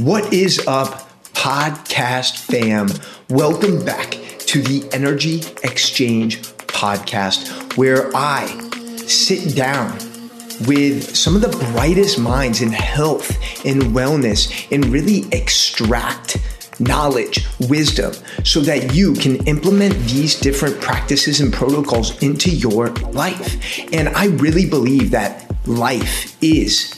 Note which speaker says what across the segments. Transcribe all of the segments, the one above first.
Speaker 1: What is up, podcast fam? Welcome back to the Energy Exchange podcast, where I sit down with some of the brightest minds in health and wellness and really extract knowledge, wisdom, so that you can implement these different practices and protocols into your life. And I really believe that life is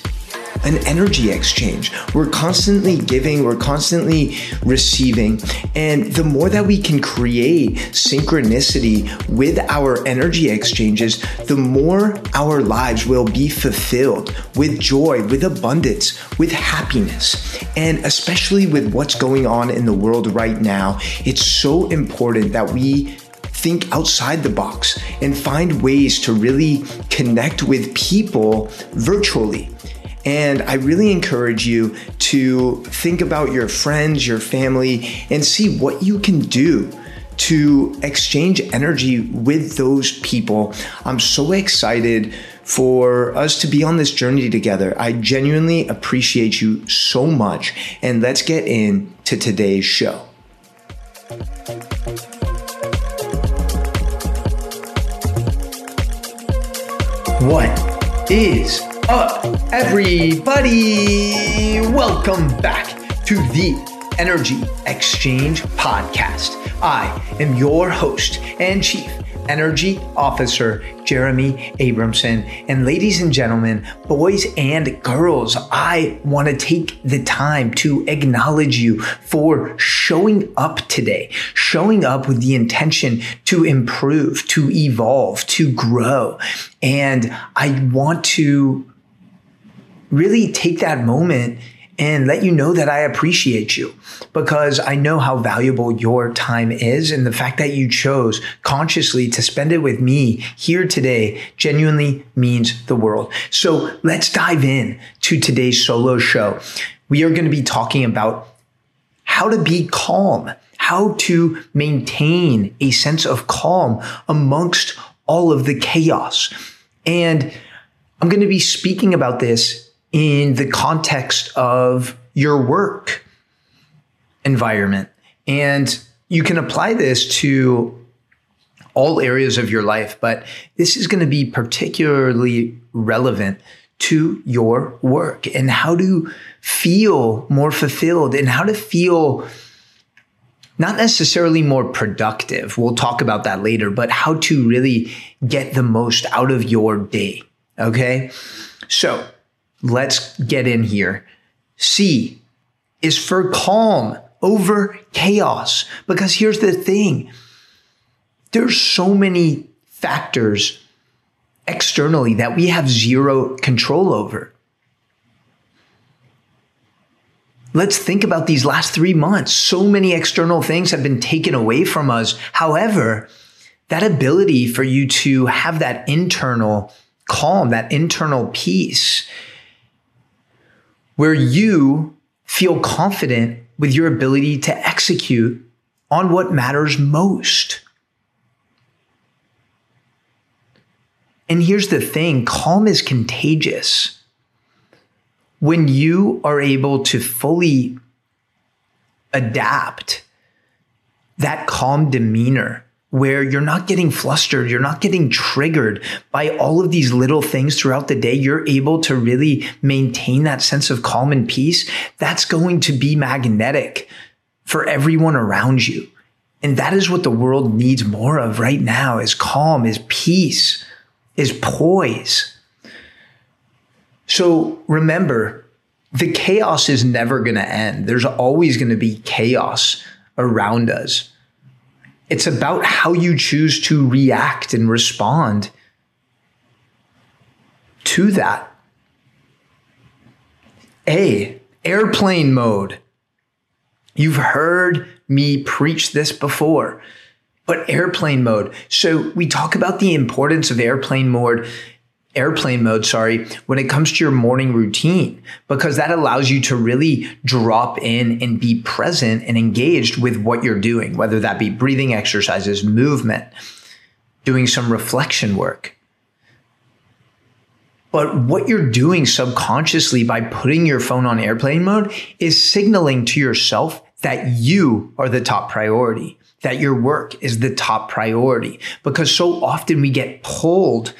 Speaker 1: an energy exchange. We're constantly giving, we're constantly receiving. And the more that we can create synchronicity with our energy exchanges, the more our lives will be fulfilled with joy, with abundance, with happiness. And especially with what's going on in the world right now, it's so important that we think outside the box and find ways to really connect with people virtually and I really encourage you to think about your friends, your family, and see what you can do to exchange energy with those people. I'm so excited for us to be on this journey together. I genuinely appreciate you so much. And let's get into today's show. What is up, everybody? Welcome back to the Energy Exchange Podcast. I am your host and chief Energy Officer Jeremy Abramson. And ladies and gentlemen, boys and girls, I want to take the time to acknowledge you for showing up today, showing up with the intention to improve, to evolve, to grow. And I want to really take that moment and let you know that I appreciate you because I know how valuable your time is. And the fact that you chose consciously to spend it with me here today genuinely means the world. So let's dive in to today's solo show. We are going to be talking about how to be calm, how to maintain a sense of calm amongst all of the chaos. And I'm going to be speaking about this in the context of your work environment. And you can apply this to all areas of your life, but this is going to be particularly relevant to your work and how to feel more fulfilled and how to feel not necessarily more productive. We'll talk about that later, but how to really get the most out of your day. Okay. So Let's get in here. C is for calm over chaos. Because here's the thing there's so many factors externally that we have zero control over. Let's think about these last three months. So many external things have been taken away from us. However, that ability for you to have that internal calm, that internal peace, where you feel confident with your ability to execute on what matters most. And here's the thing calm is contagious. When you are able to fully adapt that calm demeanor where you're not getting flustered, you're not getting triggered by all of these little things throughout the day. You're able to really maintain that sense of calm and peace. That's going to be magnetic for everyone around you. And that is what the world needs more of right now is calm, is peace, is poise. So remember, the chaos is never going to end. There's always going to be chaos around us. It's about how you choose to react and respond to that. A, airplane mode. You've heard me preach this before, but airplane mode. So we talk about the importance of airplane mode airplane mode, sorry, when it comes to your morning routine, because that allows you to really drop in and be present and engaged with what you're doing, whether that be breathing exercises, movement, doing some reflection work. But what you're doing subconsciously by putting your phone on airplane mode is signaling to yourself that you are the top priority, that your work is the top priority. Because so often we get pulled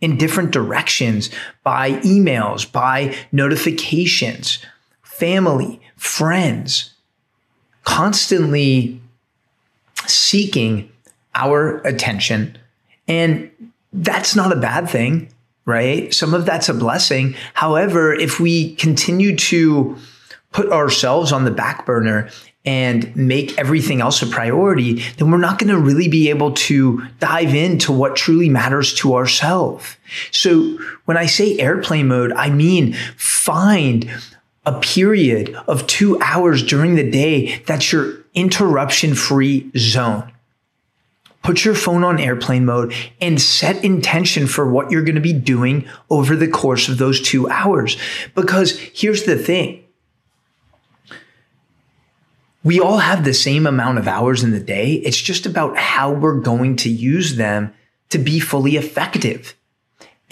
Speaker 1: in different directions by emails, by notifications, family, friends, constantly seeking our attention. And that's not a bad thing, right? Some of that's a blessing. However, if we continue to put ourselves on the back burner and make everything else a priority, then we're not going to really be able to dive into what truly matters to ourselves. So when I say airplane mode, I mean find a period of two hours during the day that's your interruption free zone. Put your phone on airplane mode and set intention for what you're going to be doing over the course of those two hours. Because here's the thing we all have the same amount of hours in the day. It's just about how we're going to use them to be fully effective.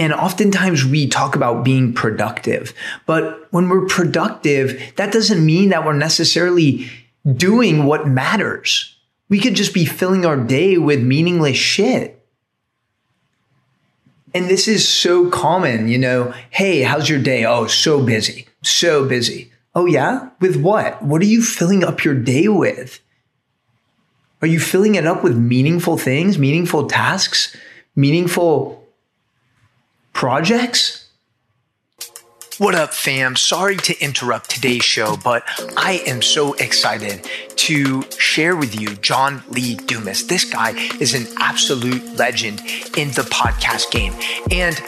Speaker 1: And oftentimes we talk about being productive, but when we're productive, that doesn't mean that we're necessarily doing what matters. We could just be filling our day with meaningless shit. And this is so common, you know, hey, how's your day? Oh, so busy, so busy. Oh, yeah? With what? What are you filling up your day with? Are you filling it up with meaningful things, meaningful tasks, meaningful projects? What up, fam? Sorry to interrupt today's show, but I am so excited to share with you John Lee Dumas. This guy is an absolute legend in the podcast game. And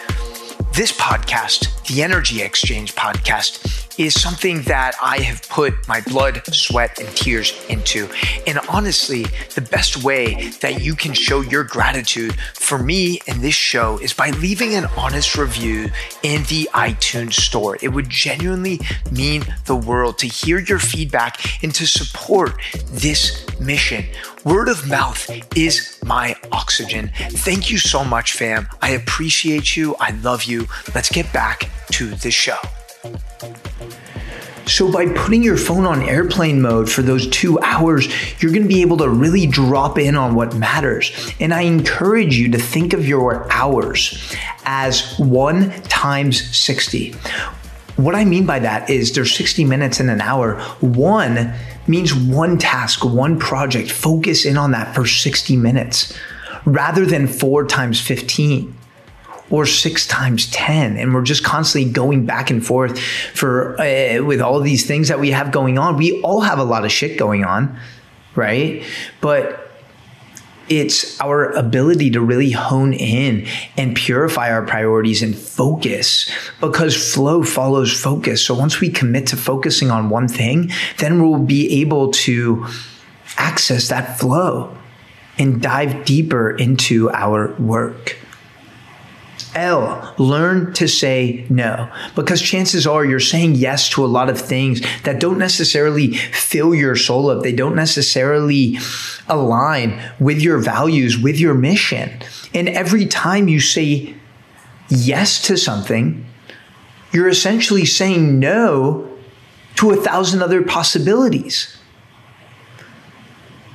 Speaker 1: this podcast, the Energy Exchange podcast, is something that I have put my blood, sweat, and tears into. And honestly, the best way that you can show your gratitude for me and this show is by leaving an honest review in the iTunes store. It would genuinely mean the world to hear your feedback and to support this mission. Word of mouth is my oxygen. Thank you so much, fam. I appreciate you. I love you. Let's get back to the show. So, by putting your phone on airplane mode for those two hours, you're going to be able to really drop in on what matters. And I encourage you to think of your hours as one times 60. What I mean by that is there's 60 minutes in an hour. One means one task, one project. Focus in on that for 60 minutes rather than four times 15 or six times 10 and we're just constantly going back and forth for uh, with all these things that we have going on we all have a lot of shit going on right but it's our ability to really hone in and purify our priorities and focus because flow follows focus. So once we commit to focusing on one thing, then we'll be able to access that flow and dive deeper into our work. L, learn to say no. Because chances are you're saying yes to a lot of things that don't necessarily fill your soul up. They don't necessarily align with your values, with your mission. And every time you say yes to something, you're essentially saying no to a thousand other possibilities.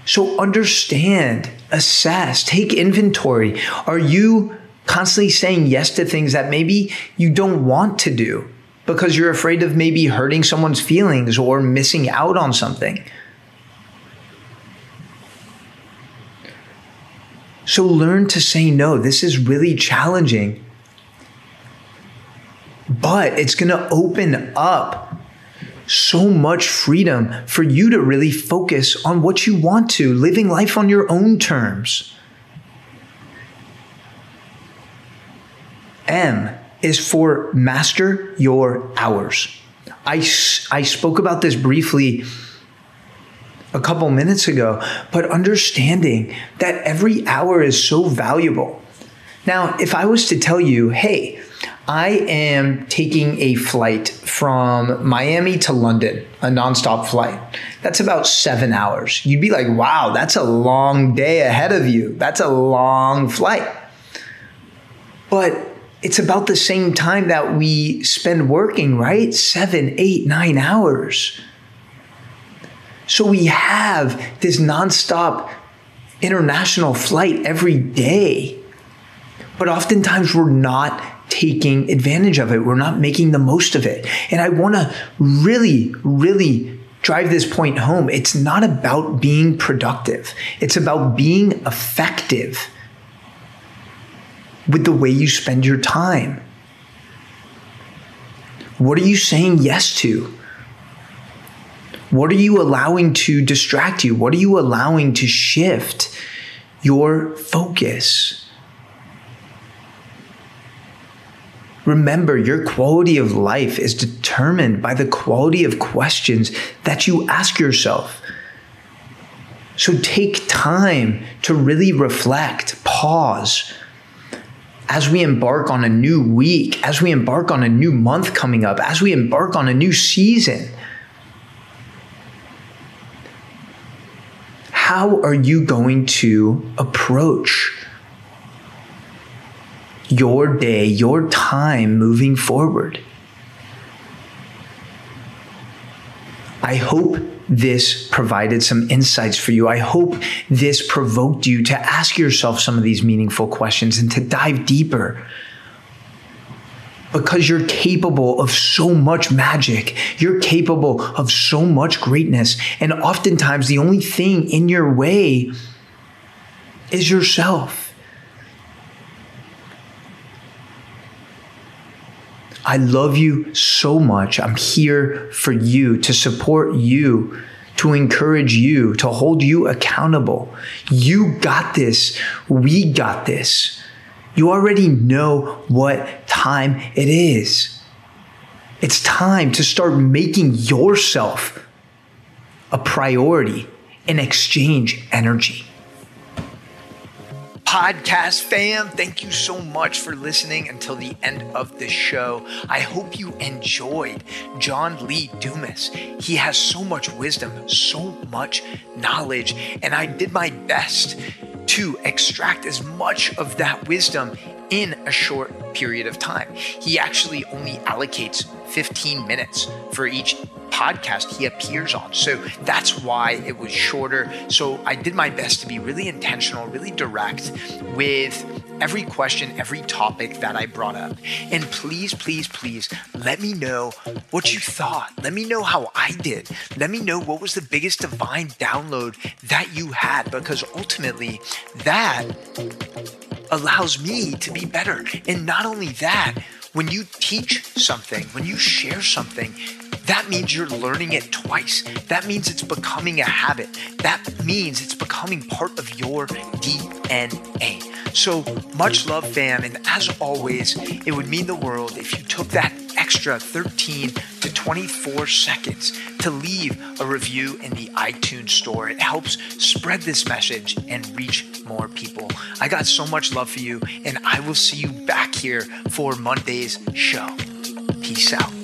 Speaker 1: So understand, assess, take inventory. Are you constantly saying yes to things that maybe you don't want to do because you're afraid of maybe hurting someone's feelings or missing out on something. So learn to say no. This is really challenging. But it's going to open up so much freedom for you to really focus on what you want to, living life on your own terms. M is for master your hours. I, I spoke about this briefly a couple minutes ago, but understanding that every hour is so valuable. Now, if I was to tell you, hey, I am taking a flight from Miami to London, a nonstop flight. That's about seven hours. You'd be like, wow, that's a long day ahead of you. That's a long flight. But it's about the same time that we spend working, right? Seven, eight, nine hours. So we have this nonstop international flight every day. But oftentimes we're not taking advantage of it. We're not making the most of it. And I want to really, really drive this point home. It's not about being productive, it's about being effective with the way you spend your time. What are you saying yes to? What are you allowing to distract you? What are you allowing to shift your focus? Remember, your quality of life is determined by the quality of questions that you ask yourself. So take time to really reflect, pause, as we embark on a new week, as we embark on a new month coming up, as we embark on a new season, how are you going to approach your day, your time moving forward? I hope this provided some insights for you. I hope this provoked you to ask yourself some of these meaningful questions and to dive deeper. Because you're capable of so much magic. You're capable of so much greatness. And oftentimes, the only thing in your way is yourself. I love you so much. I'm here for you, to support you, to encourage you, to hold you accountable. You got this. We got this. You already know what time it is. It's time to start making yourself a priority and exchange energy podcast fam. Thank you so much for listening until the end of the show. I hope you enjoyed John Lee Dumas. He has so much wisdom, so much knowledge, and I did my best to extract as much of that wisdom in a short period of time. He actually only allocates 15 minutes for each podcast he appears on. So that's why it was shorter. So I did my best to be really intentional, really direct with every question, every topic that I brought up. And please, please, please let me know what you thought. Let me know how I did. Let me know what was the biggest divine download that you had because ultimately that allows me to be better. And not only that, when you teach something, when you share something, that means you're learning it twice. That means it's becoming a habit. That means it's becoming part of your DNA. So much love, fam. And as always, it would mean the world if you took that extra 13 to 24 seconds to leave a review in the iTunes store. It helps spread this message and reach more people. I got so much love for you, and I will see you back here for Monday's show. Peace out.